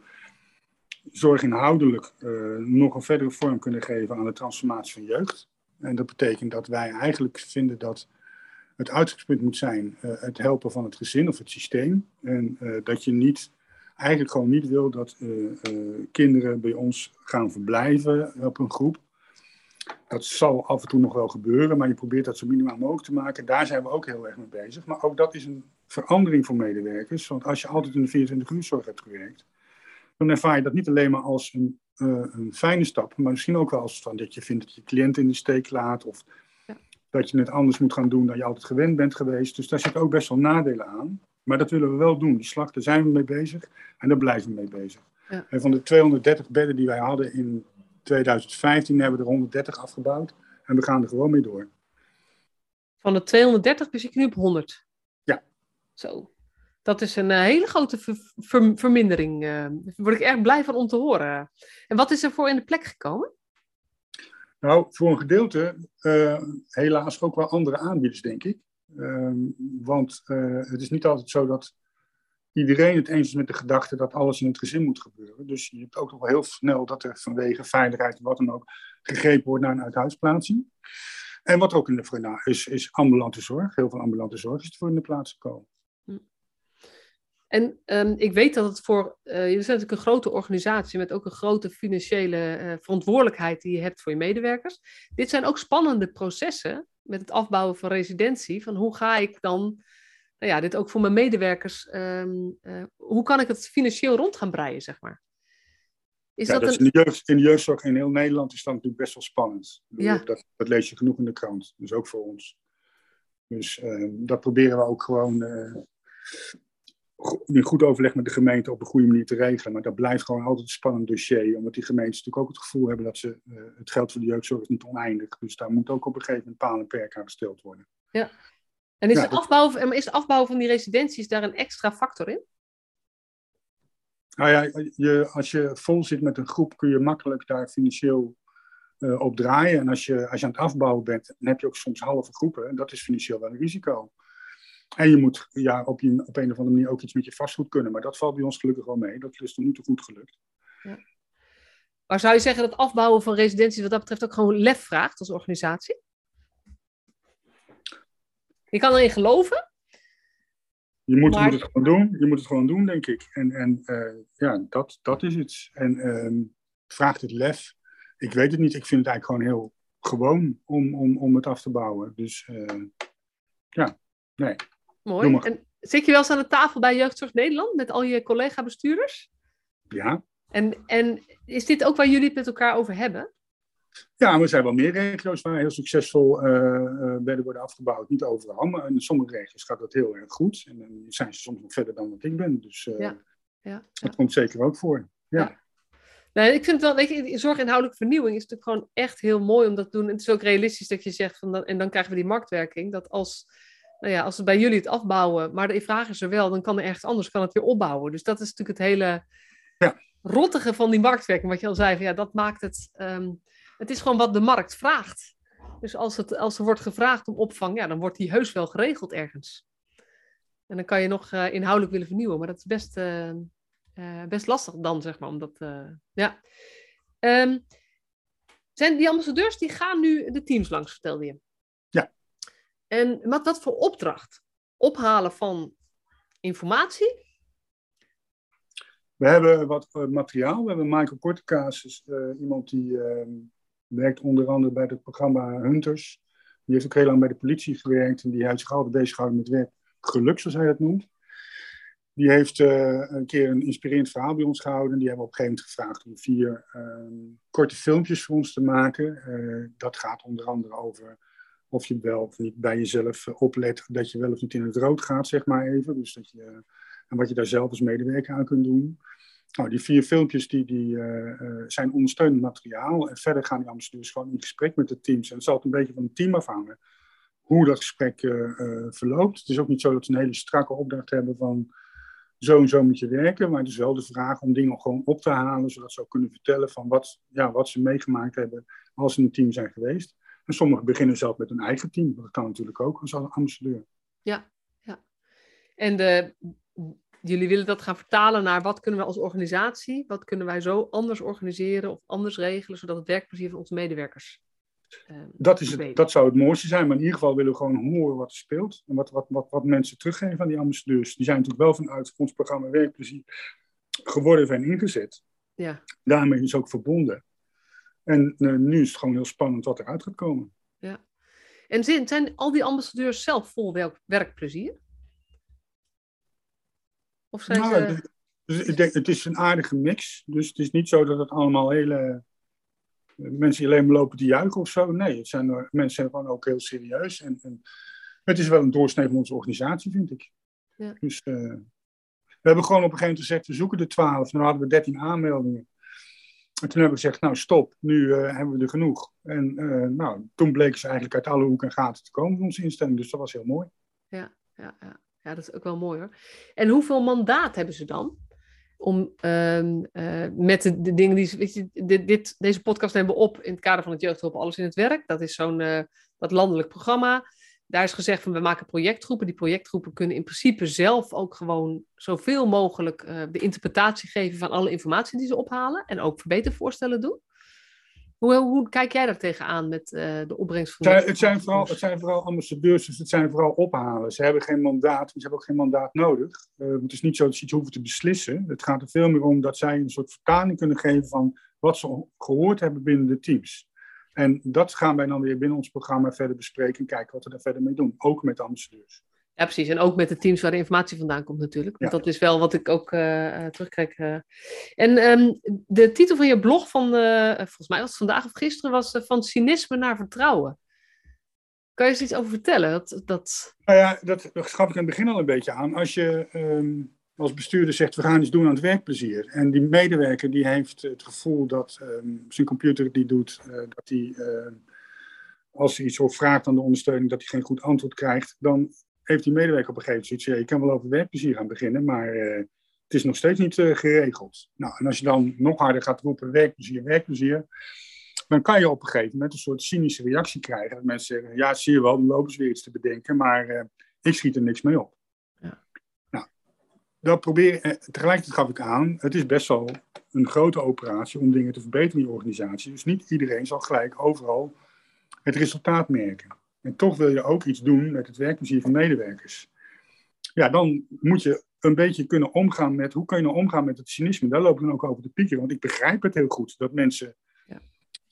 zorg inhoudelijk eh, nog een verdere vorm kunnen geven aan de transformatie van jeugd. En dat betekent dat wij eigenlijk vinden dat het uitgangspunt moet zijn het helpen van het gezin of het systeem. En dat je niet, eigenlijk gewoon niet wil dat kinderen bij ons gaan verblijven op een groep. Dat zal af en toe nog wel gebeuren, maar je probeert dat zo minimaal mogelijk te maken. Daar zijn we ook heel erg mee bezig. Maar ook dat is een verandering voor medewerkers. Want als je altijd in de 24 uur zorg hebt gewerkt, dan ervaar je dat niet alleen maar als een, eh, een fijne stap, maar misschien ook wel als van dat je vindt dat je cliënt in de steek laat of Ja. dat je het anders moet gaan doen dan je altijd gewend bent geweest. Dus daar zitten ook best wel nadelen aan. Maar dat willen we wel doen. Die slag, daar zijn we mee bezig en daar blijven we mee bezig. Ja. En van de 230 bedden die wij hadden in 2015 hebben we er 130 afgebouwd. En we gaan er gewoon mee door. Van de 230 dus ik nu op 100. Ja. Zo. Dat is een eh, hele grote ver- ver- vermindering. eh. daar word ik erg blij van om te horen. En wat is er voor in de plek gekomen? Nou, voor een gedeelte eh, helaas ook wel andere aanbieders, denk ik. Ehm, want het is niet altijd zo dat iedereen het eens is met de gedachte dat alles in het gezin moet gebeuren. Dus je hebt ook nog wel heel snel dat er vanwege veiligheid wat dan ook gegrepen wordt naar een uithuisplaatsing. En wat ook in de nou, is, is ambulante zorg. Heel veel ambulante zorg is voor in de plaats gekomen. En ehm, ik weet dat het voor. eh jullie zijn natuurlijk een grote organisatie met ook een grote financiële eh, verantwoordelijkheid die je hebt voor je medewerkers. Dit zijn ook spannende processen met het afbouwen van residentie. Van hoe ga ik dan. Nou ja, dit ook voor mijn medewerkers. ehm, eh, hoe kan ik het financieel rond gaan breien, zeg maar? Is Ja, dat, dat is een. in, de jeugd, in de jeugdzorg in heel Nederland is dat natuurlijk best wel spannend. Ja. Dat, dat lees je genoeg in de krant, dus ook voor ons. Dus eh, dat proberen we ook gewoon eh, in goed overleg met de gemeente op een goede manier te regelen. Maar dat blijft gewoon altijd een spannend dossier, omdat die gemeentes natuurlijk ook het gevoel hebben dat ze, eh, het geld voor de jeugdzorg is niet oneindig. Dus daar moet ook op een gegeven moment paal en perk aan gesteld worden. En is, Ja, de afbouw, is de afbouw van die residenties daar een extra factor in? Nou ja, je, als je vol zit met een groep kun je makkelijk daar financieel eh, op draaien. En als je, als je aan het afbouwen bent, dan heb je ook soms halve groepen. En dat is financieel wel een risico. En je moet ja, op, je, op een of andere manier ook iets met je vastgoed kunnen. Maar dat valt bij ons gelukkig wel mee. Dat is tot nu toe goed gelukt. Maar zou je zeggen dat afbouwen van residenties wat dat betreft ook gewoon lef vraagt als organisatie? Je kan erin geloven, Je moet, Maar- moet het gewoon doen. Je moet het gewoon doen, denk ik. En, en eh, ja, dat, dat is het. En ehm, vraagt het lef? Ik weet het niet. Ik vind het eigenlijk gewoon heel gewoon om, om, om het af te bouwen. Dus eh, ja, nee. mooi. En zit je wel eens aan de tafel bij Jeugdzorg Nederland met al je collega-bestuurders? Ja. En, en is dit ook waar jullie het met elkaar over hebben? Ja, maar er zijn wel meer regio's waar heel succesvol bedden worden afgebouwd. Niet overal, maar in sommige regio's gaat dat heel erg goed. En dan zijn ze soms nog verder dan wat ik ben. Dus eh, Ja, Ja, dat komt zeker ook voor. Ja. Nee, ik vind wel, weet je, zorginhoudelijke vernieuwing is natuurlijk gewoon echt heel mooi om dat te doen. En het is ook realistisch dat je zegt, van dan, en dan krijgen we die marktwerking, dat als, nou ja, als het bij jullie het afbouwen, maar de vraag is er wel, dan kan er ergens anders kan het weer opbouwen. Dus dat is natuurlijk het hele Ja. rottige van die marktwerking, wat je al zei, van, ja, dat maakt het, ehm, het is gewoon wat de markt vraagt. Dus als, het, als er wordt gevraagd om opvang, ja, dan wordt die heus wel geregeld ergens. En dan kan je nog eh, inhoudelijk willen vernieuwen, maar dat is best, eh, eh, best lastig dan, zeg maar, omdat, ja. Ehm, zijn die ambassadeurs, die gaan nu de teams langs, vertelde je? Ja. En wat, wat voor opdracht? Ophalen van informatie? We hebben wat materiaal. We hebben Michael Kortekaas, eh, iemand die eh, werkt onder andere bij het programma Hunters. Die heeft ook heel lang bij de politie gewerkt en die houdt zich altijd bezig gehouden met werk geluk, zoals hij dat noemt. Die heeft eh, een keer een inspirerend verhaal bij ons gehouden. Die hebben op een gegeven moment gevraagd om vier ehm, korte filmpjes voor ons te maken. Eh, dat gaat onder andere over of je wel of niet bij jezelf eh, oplet dat je wel of niet in het rood gaat, zeg maar even. Dus dat je, en wat je daar zelf als medewerker aan kunt doen. Nou, die vier filmpjes die, die, eh, eh, zijn ondersteunend materiaal. En verder gaan die ambassadeurs gewoon in gesprek met de teams. En het zal het een beetje van het team afhangen. hoe dat gesprek verloopt. Het is ook niet zo dat ze een hele strakke opdracht hebben van zo en zo moet je werken. Maar het is wel de vraag om dingen gewoon op te halen, zodat ze ook kunnen vertellen van wat, ja, wat ze meegemaakt hebben als ze in een team zijn geweest. En sommigen beginnen zelf met een eigen team. Dat kan natuurlijk ook als ambassadeur. Ja, ja. En de, jullie willen dat gaan vertalen naar wat kunnen we als organisatie, wat kunnen wij zo anders organiseren of anders regelen, zodat het werkplezier van onze medewerkers Ehm, dat, is het, dat zou het mooiste zijn, maar in ieder geval willen we gewoon horen wat er speelt. En wat, wat, wat, wat mensen teruggeven aan die ambassadeurs. Die zijn natuurlijk wel vanuit ons programma Werkplezier geworden en ingezet. Ja. Daarmee is ook verbonden. En uh, nu is het gewoon heel spannend wat eruit gaat komen. Ja. En zijn, zijn al die ambassadeurs zelf vol werk, werkplezier? Of zijn nou, ze... Dus ik denk, het is een aardige mix. Dus het is niet zo dat het allemaal hele mensen die alleen maar lopen te juichen of zo. Nee, het zijn, mensen zijn gewoon ook heel serieus. En, en, het is wel een doorsnee van onze organisatie, vind ik. Ja. Dus uh, we hebben gewoon op een gegeven moment gezegd, we zoeken de twaalf. Dan hadden we dertien aanmeldingen. En toen hebben we gezegd, nou stop, nu uh, hebben we er genoeg. En uh, nou, toen bleken ze eigenlijk uit alle hoeken en gaten te komen van onze instelling. Dus dat was heel mooi. Ja, ja, ja. Ja, dat is ook wel mooi hoor. En hoeveel mandaat hebben ze dan? om ehm, eh, met de, de, dingen die. Weet je, dit, deze podcast nemen we op in het kader van het Jeugdhulp Alles in het Werk. Dat is zo'n uh, dat landelijk programma. Daar is gezegd van we maken projectgroepen. Die projectgroepen kunnen in principe zelf ook gewoon zoveel mogelijk uh, de interpretatie geven van alle informatie die ze ophalen. En ook verbetervoorstellen doen. Hoe, hoe kijk jij daar tegenaan met uh, de opbrengst van... Het, het, zijn vooral, het zijn vooral ambassadeurs, dus het zijn vooral ophalen. Ze hebben geen mandaat, ze hebben ook geen mandaat nodig. Uh, het is niet zo dat ze iets hoeven te beslissen. Het gaat er veel meer om dat zij een soort vertaling kunnen geven van wat ze gehoord hebben binnen de teams. En dat gaan wij dan weer binnen ons programma verder bespreken en kijken wat we daar verder mee doen. Ook met de ambassadeurs. Ja, precies. En ook met de teams waar de informatie vandaan komt natuurlijk. Want dat is wel wat ik ook uh, terugkrijg. Uh. En um, de titel van je blog van, uh, volgens mij was het vandaag of gisteren, was van cynisme naar vertrouwen. Kan je eens iets over vertellen? Dat, dat... Nou ja, dat, dat gaf ik in het begin al een beetje aan. Als je um, als bestuurder zegt, we gaan iets doen aan het werkplezier. En die medewerker die heeft het gevoel dat um, zijn computer die doet, dat hij als hij iets over vraagt aan de ondersteuning, dat hij geen goed antwoord krijgt, dan heeft die medewerker op een gegeven moment zoiets, je kan wel over werkplezier gaan beginnen, maar uh, het is nog steeds niet uh, geregeld. Nou, en als je dan nog harder gaat roepen werkplezier, werkplezier, dan kan je op een gegeven moment een soort cynische reactie krijgen. Dat mensen zeggen, ja, zie je wel, dan lopen ze weer iets te bedenken, maar uh, ik schiet er niks mee op. Ja. Nou, dat probeer, tegelijkertijd gaf ik aan, het is best wel een grote operatie om dingen te verbeteren in die organisatie. Dus niet iedereen zal gelijk overal het resultaat merken. En toch wil je ook iets doen met het werkplezier van medewerkers. Ja, dan moet je een beetje kunnen omgaan met, hoe kun je nou omgaan met het cynisme? Daar loop ik dan ook over de pieken, want ik begrijp het heel goed dat mensen ja.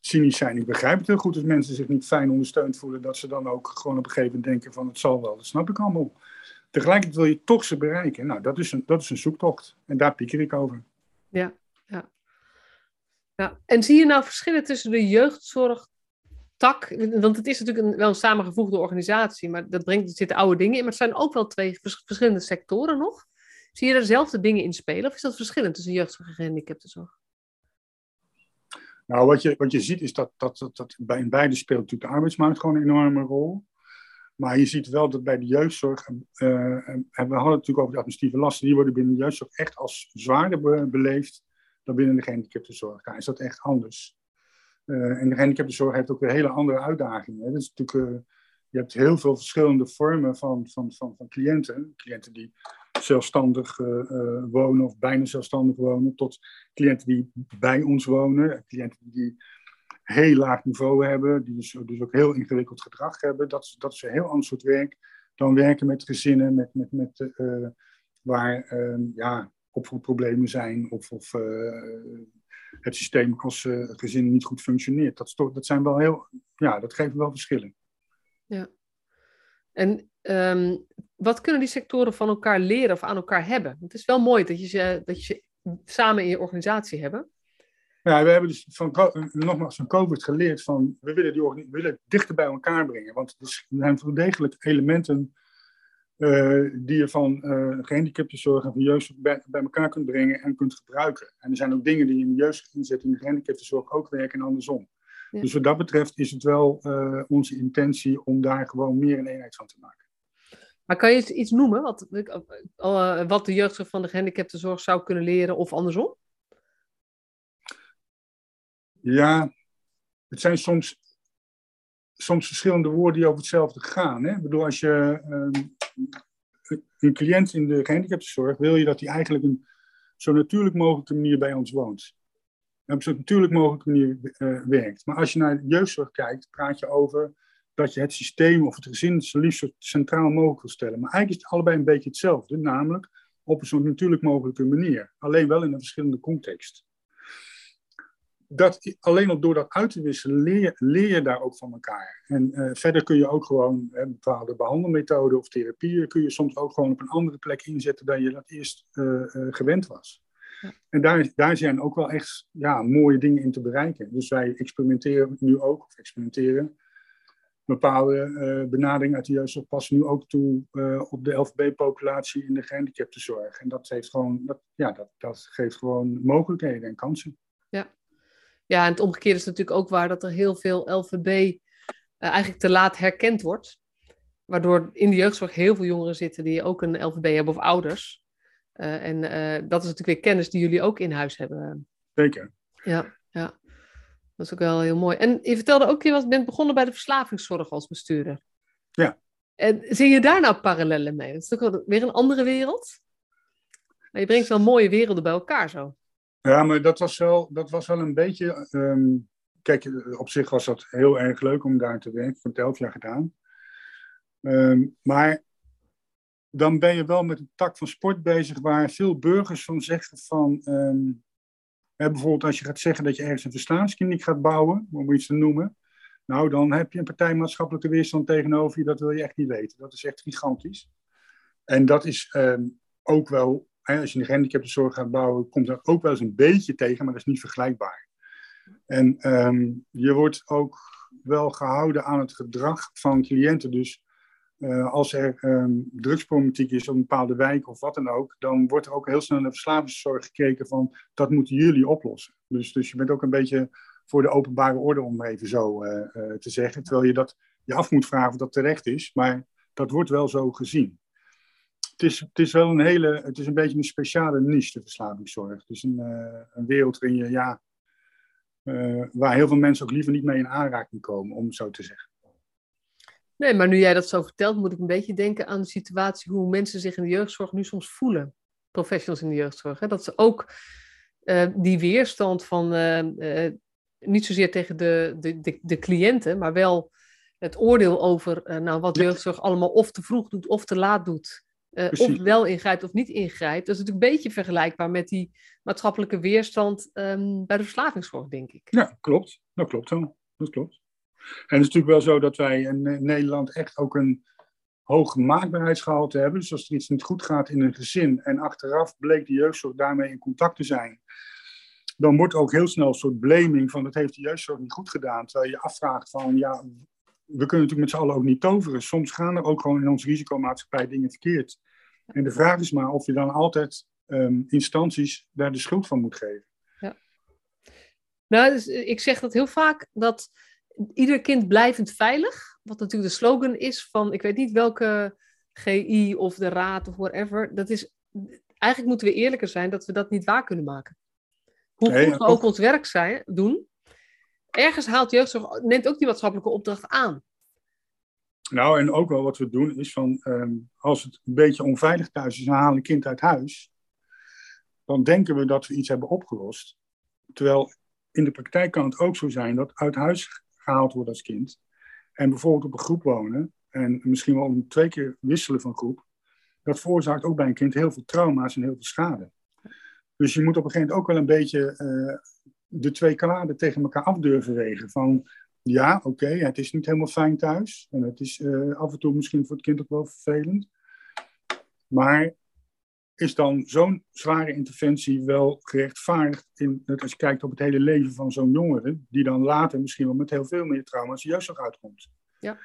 cynisch zijn. Ik begrijp het heel goed dat mensen zich niet fijn ondersteund voelen, dat ze dan ook gewoon op een gegeven moment denken van het zal wel, dat snap ik allemaal. Tegelijkertijd wil je toch ze bereiken. Nou, dat is een, dat is een zoektocht en daar pieker ik over. Ja, ja. ja. En zie je nou verschillen tussen de jeugdzorg tak, want het is natuurlijk een, wel een samengevoegde organisatie, maar dat brengt, zitten oude dingen in, maar het zijn ook wel twee verschillende sectoren nog. Zie je dezelfde dingen in spelen, of is dat verschillend tussen jeugdzorg en gehandicaptenzorg? Nou, wat je, wat je ziet is dat, dat, dat, dat bij, in beide speelt natuurlijk de arbeidsmarkt gewoon een enorme rol. Maar je ziet wel dat bij de jeugdzorg, uh, en we hadden het natuurlijk over de administratieve lasten, die worden binnen de jeugdzorg echt als zwaarder beleefd dan binnen de gehandicaptenzorg. Daar is dat echt anders. Uh, en de gehandicaptenzorg heeft ook weer hele andere uitdagingen. Hè. is natuurlijk, uh, je hebt heel veel verschillende vormen van, van, van, van cliënten. Cliënten die zelfstandig uh, wonen of bijna zelfstandig wonen, tot cliënten die bij ons wonen, cliënten die heel laag niveau hebben, die dus, dus ook heel ingewikkeld gedrag hebben. Dat, dat is een heel ander soort werk dan werken met gezinnen met, met, met, waar ehm, ja, opvoedproblemen zijn of, of het systeem als uh, gezin niet goed functioneert. Dat, toch, dat zijn wel heel, ja, dat geeft wel verschillen. Ja. En um, wat kunnen die sectoren van elkaar leren of aan elkaar hebben? Het is wel mooi dat je ze, dat je ze samen in je organisatie hebben. Ja, we hebben dus van, nogmaals van COVID geleerd van we willen, die, we willen dichter bij elkaar brengen. Want er zijn wel degelijk elementen uh, die je van uh, gehandicaptenzorg en van jeugdzorg bij, bij, elkaar kunt brengen en kunt gebruiken. En er zijn ook dingen die in de jeugd inzetten in de gehandicaptenzorg ook werken en andersom. Dus wat dat betreft is het wel uh, onze intentie om daar gewoon meer een eenheid van te maken. Maar kan je iets noemen wat, wat de jeugdzorg van de gehandicaptenzorg zou kunnen leren of andersom? Ja, het zijn soms, soms verschillende woorden die over hetzelfde gaan. Hè? Bedoel, als je um, een cliënt in de gehandicaptenzorg wil je dat hij eigenlijk een zo natuurlijk mogelijke manier bij ons woont. En op zo'n natuurlijk mogelijke manier uh, werkt. Maar als je naar de jeugdzorg kijkt, praat je over dat je het systeem of het gezin zo liefst zo centraal mogelijk wil stellen. Maar eigenlijk is het allebei een beetje hetzelfde, namelijk op een zo natuurlijk mogelijke manier. Alleen wel in een verschillende context dat, alleen al door dat uit te wisselen leer, leer je daar ook van elkaar. En uh, verder kun je ook gewoon hè, bepaalde behandelmethoden of therapieën kun je soms ook gewoon op een andere plek inzetten dan je dat eerst uh, uh, gewend was. Ja. En daar, daar zijn ook wel echt ja, mooie dingen in te bereiken. Dus wij experimenteren nu ook, of experimenteren, bepaalde benaderingen uit de jeugdzorg passen nu ook toe op de LVB-populatie in de gehandicaptenzorg. En dat, heeft gewoon, dat, ja, dat, dat geeft gewoon mogelijkheden en kansen. Ja, ja, en het omgekeerde is natuurlijk ook waar dat er heel veel LVB uh, eh, eigenlijk te laat herkend wordt. Waardoor in de jeugdzorg heel veel jongeren zitten die ook een LVB hebben of ouders. Uh, en uh, dat is natuurlijk weer kennis die jullie ook in huis hebben. Zeker. Ja, ja. Dat is ook wel heel mooi. En je vertelde ook, je was, bent begonnen bij de verslavingszorg als bestuurder. Ja. En zie je daar nou parallellen mee? Dat is toch weer een andere wereld? Maar je brengt wel mooie werelden bij elkaar zo. Ja, maar dat was wel, dat was wel een beetje. Um, kijk, op zich was dat heel erg leuk om daar te werken. Ik heb het elf jaar gedaan. Um, maar dan ben je wel met een tak van sport bezig waar veel burgers van zeggen van. Hè, bijvoorbeeld als je gaat zeggen dat je ergens een verstaanskliniek gaat bouwen, om iets te noemen. Nou, dan heb je een partij maatschappelijke weerstand tegenover je. Dat wil je echt niet weten. Dat is echt gigantisch. En dat is ook wel als je een gehandicaptenzorg gaat bouwen, komt er ook wel eens een beetje tegen, maar dat is niet vergelijkbaar. En um, je wordt ook wel gehouden aan het gedrag van cliënten. Dus uh, als er um, drugsproblematiek is op een bepaalde wijk of wat dan ook, dan wordt er ook heel snel naar verslavingszorg gekeken van dat moeten jullie oplossen. Dus, dus je bent ook een beetje voor de openbare orde, om even zo uh, uh, te zeggen. Terwijl je dat je af moet vragen of dat terecht is, maar dat wordt wel zo gezien het, is, het is wel een hele, het is een beetje een speciale niche, de verslavingszorg. Het is een, uh, een wereld waarin je, ja, uh, waar heel veel mensen ook liever niet mee in aanraking komen, om het zo te zeggen. Nee, maar nu jij dat zo vertelt, moet ik een beetje denken aan de situatie hoe mensen zich in de jeugdzorg nu soms voelen. Professionals in de jeugdzorg. Hè? Dat ze ook uh, die weerstand van, niet zozeer tegen de, de, de, de, cliënten, maar wel het oordeel over nou, wat jeugdzorg allemaal of te vroeg doet of te laat doet. Uh, of wel ingrijpt of niet ingrijpt. Dat is natuurlijk een beetje vergelijkbaar met die maatschappelijke weerstand um, bij de verslavingszorg, denk ik. Ja, klopt. Dat klopt wel. Dat klopt. En het is natuurlijk wel zo dat wij in Nederland echt ook een hoog maakbaarheidsgehalte hebben. Dus als er iets niet goed gaat in een gezin en achteraf bleek de jeugdzorg daarmee in contact te zijn, dan wordt ook heel snel een soort blaming van dat heeft de jeugdzorg niet goed gedaan. Terwijl je je afvraagt van ja, we kunnen natuurlijk met z'n allen ook niet toveren. Soms gaan er ook gewoon in onze risicomaatschappij dingen verkeerd. En de vraag is maar of je dan altijd um, instanties daar de schuld van moet geven. Ja. Nou, dus eh, ik zeg dat heel vaak, dat ieder kind blijvend veilig, wat natuurlijk de slogan is van, ik weet niet welke GI of de raad of whatever, dat is, eigenlijk moeten we eerlijker zijn dat we dat niet waar kunnen maken. Hoe goed we ook ons werk zijn, doen, ergens haalt jeugdzorg, neemt ook die maatschappelijke opdracht aan. Nou, en ook wel wat we doen is van, um, als het een beetje onveilig thuis is, we halen een kind uit huis, dan denken we dat we iets hebben opgelost. Terwijl in de praktijk kan het ook zo zijn dat uit huis gehaald wordt als kind en bijvoorbeeld op een groep wonen en misschien wel twee keer wisselen van groep, dat veroorzaakt ook bij een kind heel veel trauma's en heel veel schade. Dus je moet op een gegeven moment ook wel een beetje uh, de twee kanaden tegen elkaar af durven wegen. Van ja, oké, okay, het is niet helemaal fijn thuis. En het is uh, af en toe misschien voor het kind ook wel vervelend. Maar is dan zo'n zware interventie wel gerechtvaardigd in, als je kijkt op het hele leven van zo'n jongere, die dan later misschien wel met heel veel meer trauma's juist nog uitkomt. Ja.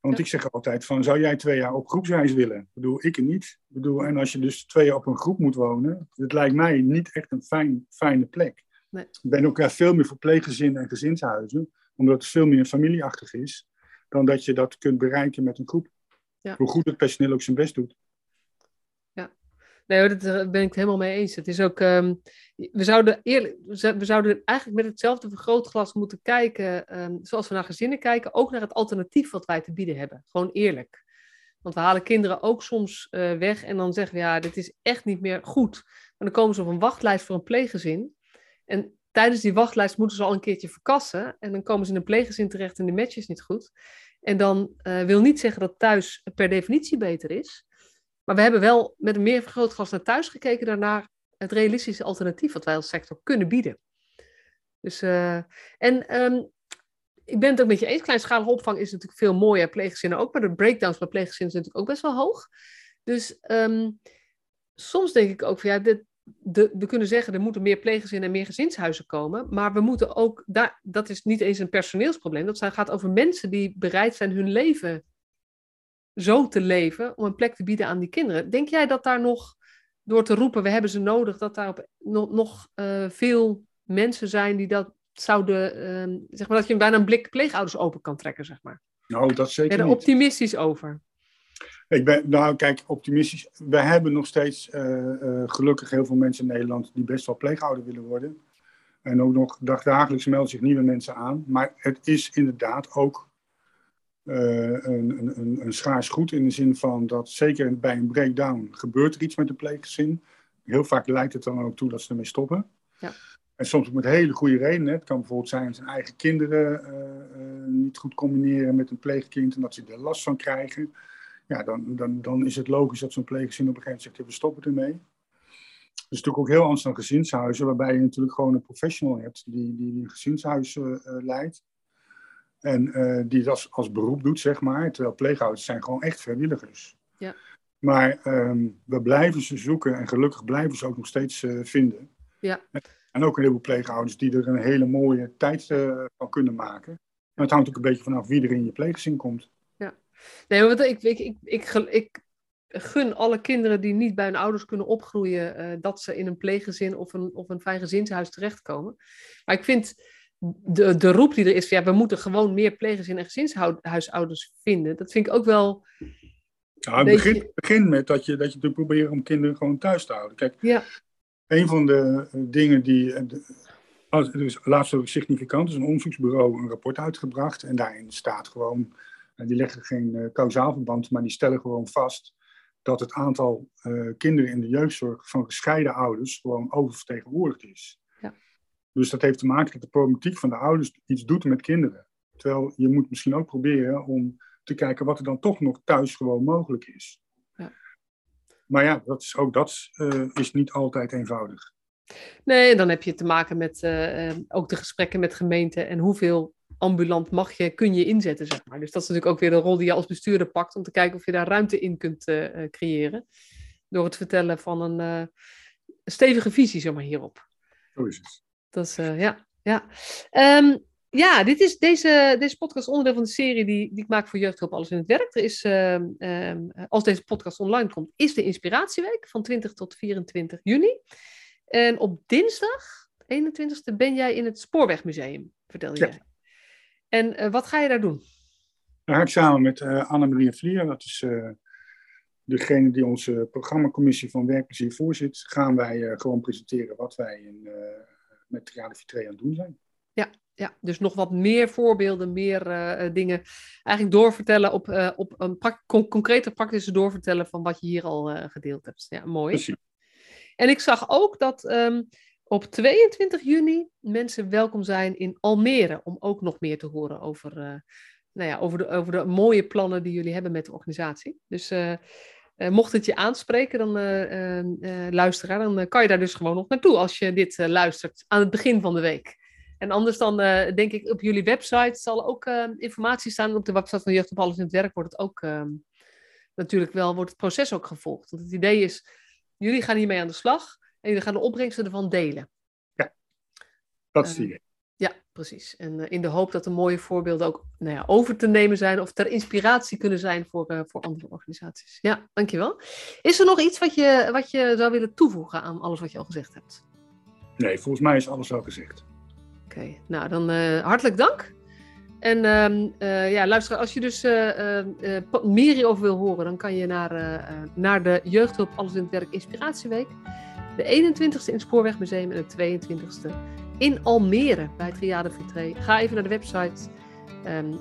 Want ik zeg altijd van, zou jij twee jaar op groepsreis willen? Ik bedoel, ik niet. Ik bedoel, en als je dus twee jaar op een groep moet wonen, het lijkt mij niet echt een fijn, fijne plek. Nee. Ik ben ook veel meer voor pleeggezinnen en gezinshuizen, omdat het veel meer familieachtig is, dan dat je dat kunt bereiken met een groep. Ja. Hoe goed het personeel ook zijn best doet. Nee, daar ben ik het helemaal mee eens. Het is ook, ehm, we, zouden eerlijk, we zouden eigenlijk met hetzelfde vergrootglas moeten kijken, ehm, zoals we naar gezinnen kijken, ook naar het alternatief wat wij te bieden hebben. Gewoon eerlijk. Want we halen kinderen ook soms eh, weg en dan zeggen we, ja, dit is echt niet meer goed. Maar dan komen ze op een wachtlijst voor een pleeggezin. En tijdens die wachtlijst moeten ze al een keertje verkassen. En dan komen ze in een pleeggezin terecht en de match is niet goed. En dan uh, wil niet zeggen dat thuis per definitie beter is. Maar we hebben wel met een meer vergrootglas naar thuis gekeken daarnaar het realistische alternatief wat wij als sector kunnen bieden. Dus, uh, en um, ik ben het ook met je eens. Kleinschalige opvang is natuurlijk veel mooier. Pleeggezinnen ook. Maar de breakdowns bij pleeggezinnen zijn natuurlijk ook best wel hoog. Dus um, soms denk ik ook van ja, dit, de, we kunnen zeggen er moeten meer pleeggezinnen en meer gezinshuizen komen. Maar we moeten ook, daar, dat is niet eens een personeelsprobleem. Dat gaat over mensen die bereid zijn hun leven zo te leven om een plek te bieden aan die kinderen. Denk jij dat daar nog, door te roepen, we hebben ze nodig, dat daar op, nog, nog uh, veel mensen zijn die dat zouden, uh, zeg maar dat je bijna een blik pleegouders open kan trekken, zeg maar? Nou, dat zeker Ben je er optimistisch over? Ik ben, nou kijk, optimistisch. We hebben nog steeds uh, uh, gelukkig heel veel mensen in Nederland die best wel pleegouder willen worden. En ook nog dagdagelijks melden zich nieuwe mensen aan. Maar het is inderdaad ook uh, een, een, een schaars goed in de zin van dat zeker bij een breakdown gebeurt er iets met de pleeggezin. Heel vaak leidt het dan ook toe dat ze ermee stoppen. Ja. En soms ook met hele goede redenen. Het kan bijvoorbeeld zijn dat zijn eigen kinderen uh, uh, niet goed combineren met een pleegkind en dat ze er last van krijgen. Ja, dan, dan, dan is het logisch dat zo'n pleeggezin op een gegeven moment zegt, we stoppen ermee. Dat is natuurlijk ook heel anders dan gezinshuizen, waarbij je natuurlijk gewoon een professional hebt die, die een gezinshuis leidt. En uh, die het als, als beroep doet, zeg maar. Terwijl pleegouders zijn gewoon echt vrijwilligers. Ja. Maar um, we blijven ze zoeken en gelukkig blijven ze ook nog steeds uh, vinden. Ja. En ook een heleboel pleegouders die er een hele mooie tijd van kunnen maken. Maar het hangt ook een beetje vanaf wie er in je pleeggezin komt. Nee, want ik, ik, ik, ik, ik gun alle kinderen die niet bij hun ouders kunnen opgroeien, dat ze in een pleeggezin of een, of een fijn gezinshuis terechtkomen. Maar ik vind de, de roep die er is, van, ja, we moeten gewoon meer pleeggezinnen en gezinshuisouders vinden. Dat vind ik ook wel. Ja, het begint begin met dat je, dat je probeert om kinderen gewoon thuis te houden. Kijk, ja. een van de dingen die. Dus laatst ook significant is een onderzoeksbureau een rapport uitgebracht. En daarin staat gewoon. Die leggen geen uh, kausaal verband, maar die stellen gewoon vast dat het aantal uh, kinderen in de jeugdzorg van gescheiden ouders gewoon oververtegenwoordigd is. Dus dat heeft te maken dat de problematiek van de ouders iets doet met kinderen. Terwijl je moet misschien ook proberen om te kijken wat er dan toch nog thuis gewoon mogelijk is. Ja. Maar ja, dat is, ook dat uh, is niet altijd eenvoudig. Nee, dan heb je te maken met uh, ook de gesprekken met gemeenten en hoeveel ambulant mag je, kun je inzetten, zeg maar. Dus dat is natuurlijk ook weer de rol die je als bestuurder pakt om te kijken of je daar ruimte in kunt creëren. Door het vertellen van een stevige visie, zeg maar, hierop. Zo is het. Dat is, uh, ja. Ja, um, ja dit is, deze, deze podcast onderdeel van de serie die, die ik maak voor Jeugdhulp Alles in het Werk. Er is, uh, um, als deze podcast online komt, is de Inspiratieweek van 20 tot 24 juni. En op dinsdag, 21ste, ben jij in het Spoorwegmuseum, vertel jij. Ja. En uh, wat ga je daar doen? Daar ga ik samen met Annemarie Vlier, dat is degene die onze programmacommissie van Werkplezier voorzit, gaan wij gewoon presenteren wat wij in met Triade Vitré aan het doen zijn. Ja, ja, dus nog wat meer voorbeelden, meer uh, dingen eigenlijk doorvertellen op, uh, op een pra con concrete praktische doorvertellen van wat je hier al uh, gedeeld hebt. Ja, mooi. Precies. En ik zag ook dat um, op 22 juni mensen welkom zijn in Almere om ook nog meer te horen over, nou ja, over, de, over de mooie plannen die jullie hebben met de organisatie. Dus uh, mocht het je aanspreken, dan luisteraar, dan kan je daar dus gewoon nog naartoe als je dit luistert aan het begin van de week. En anders dan denk ik op jullie website zal ook informatie staan. Op de website van Jeugd op Alles in het Werk wordt het ook ehm, natuurlijk wel, wordt het proces ook gevolgd. Want het idee is, jullie gaan hiermee aan de slag en jullie gaan de opbrengsten ervan delen. Ja, dat is het idee. Ja, precies. En uh, in de hoop dat de mooie voorbeelden ook nou ja, over te nemen zijn of ter inspiratie kunnen zijn voor, uh, voor andere organisaties. Ja, dankjewel. Is er nog iets wat je, wat je zou willen toevoegen aan alles wat je al gezegd hebt? Nee, volgens mij is alles wel gezegd. Oké, nou dan uh, hartelijk dank. En uh, ja, luister, als je dus meer hierover wil horen, dan kan je naar, naar de Jeugdhulp Alles in het Werk Inspiratieweek. De 21ste in het Spoorwegmuseum en de 22ste in Almere bij Triade Vitré. Ga even naar de website, um,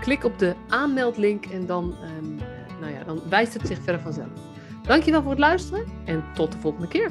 klik op de aanmeldlink en dan, um, nou ja, dan wijst het zich verder vanzelf. Dankjewel voor het luisteren en tot de volgende keer.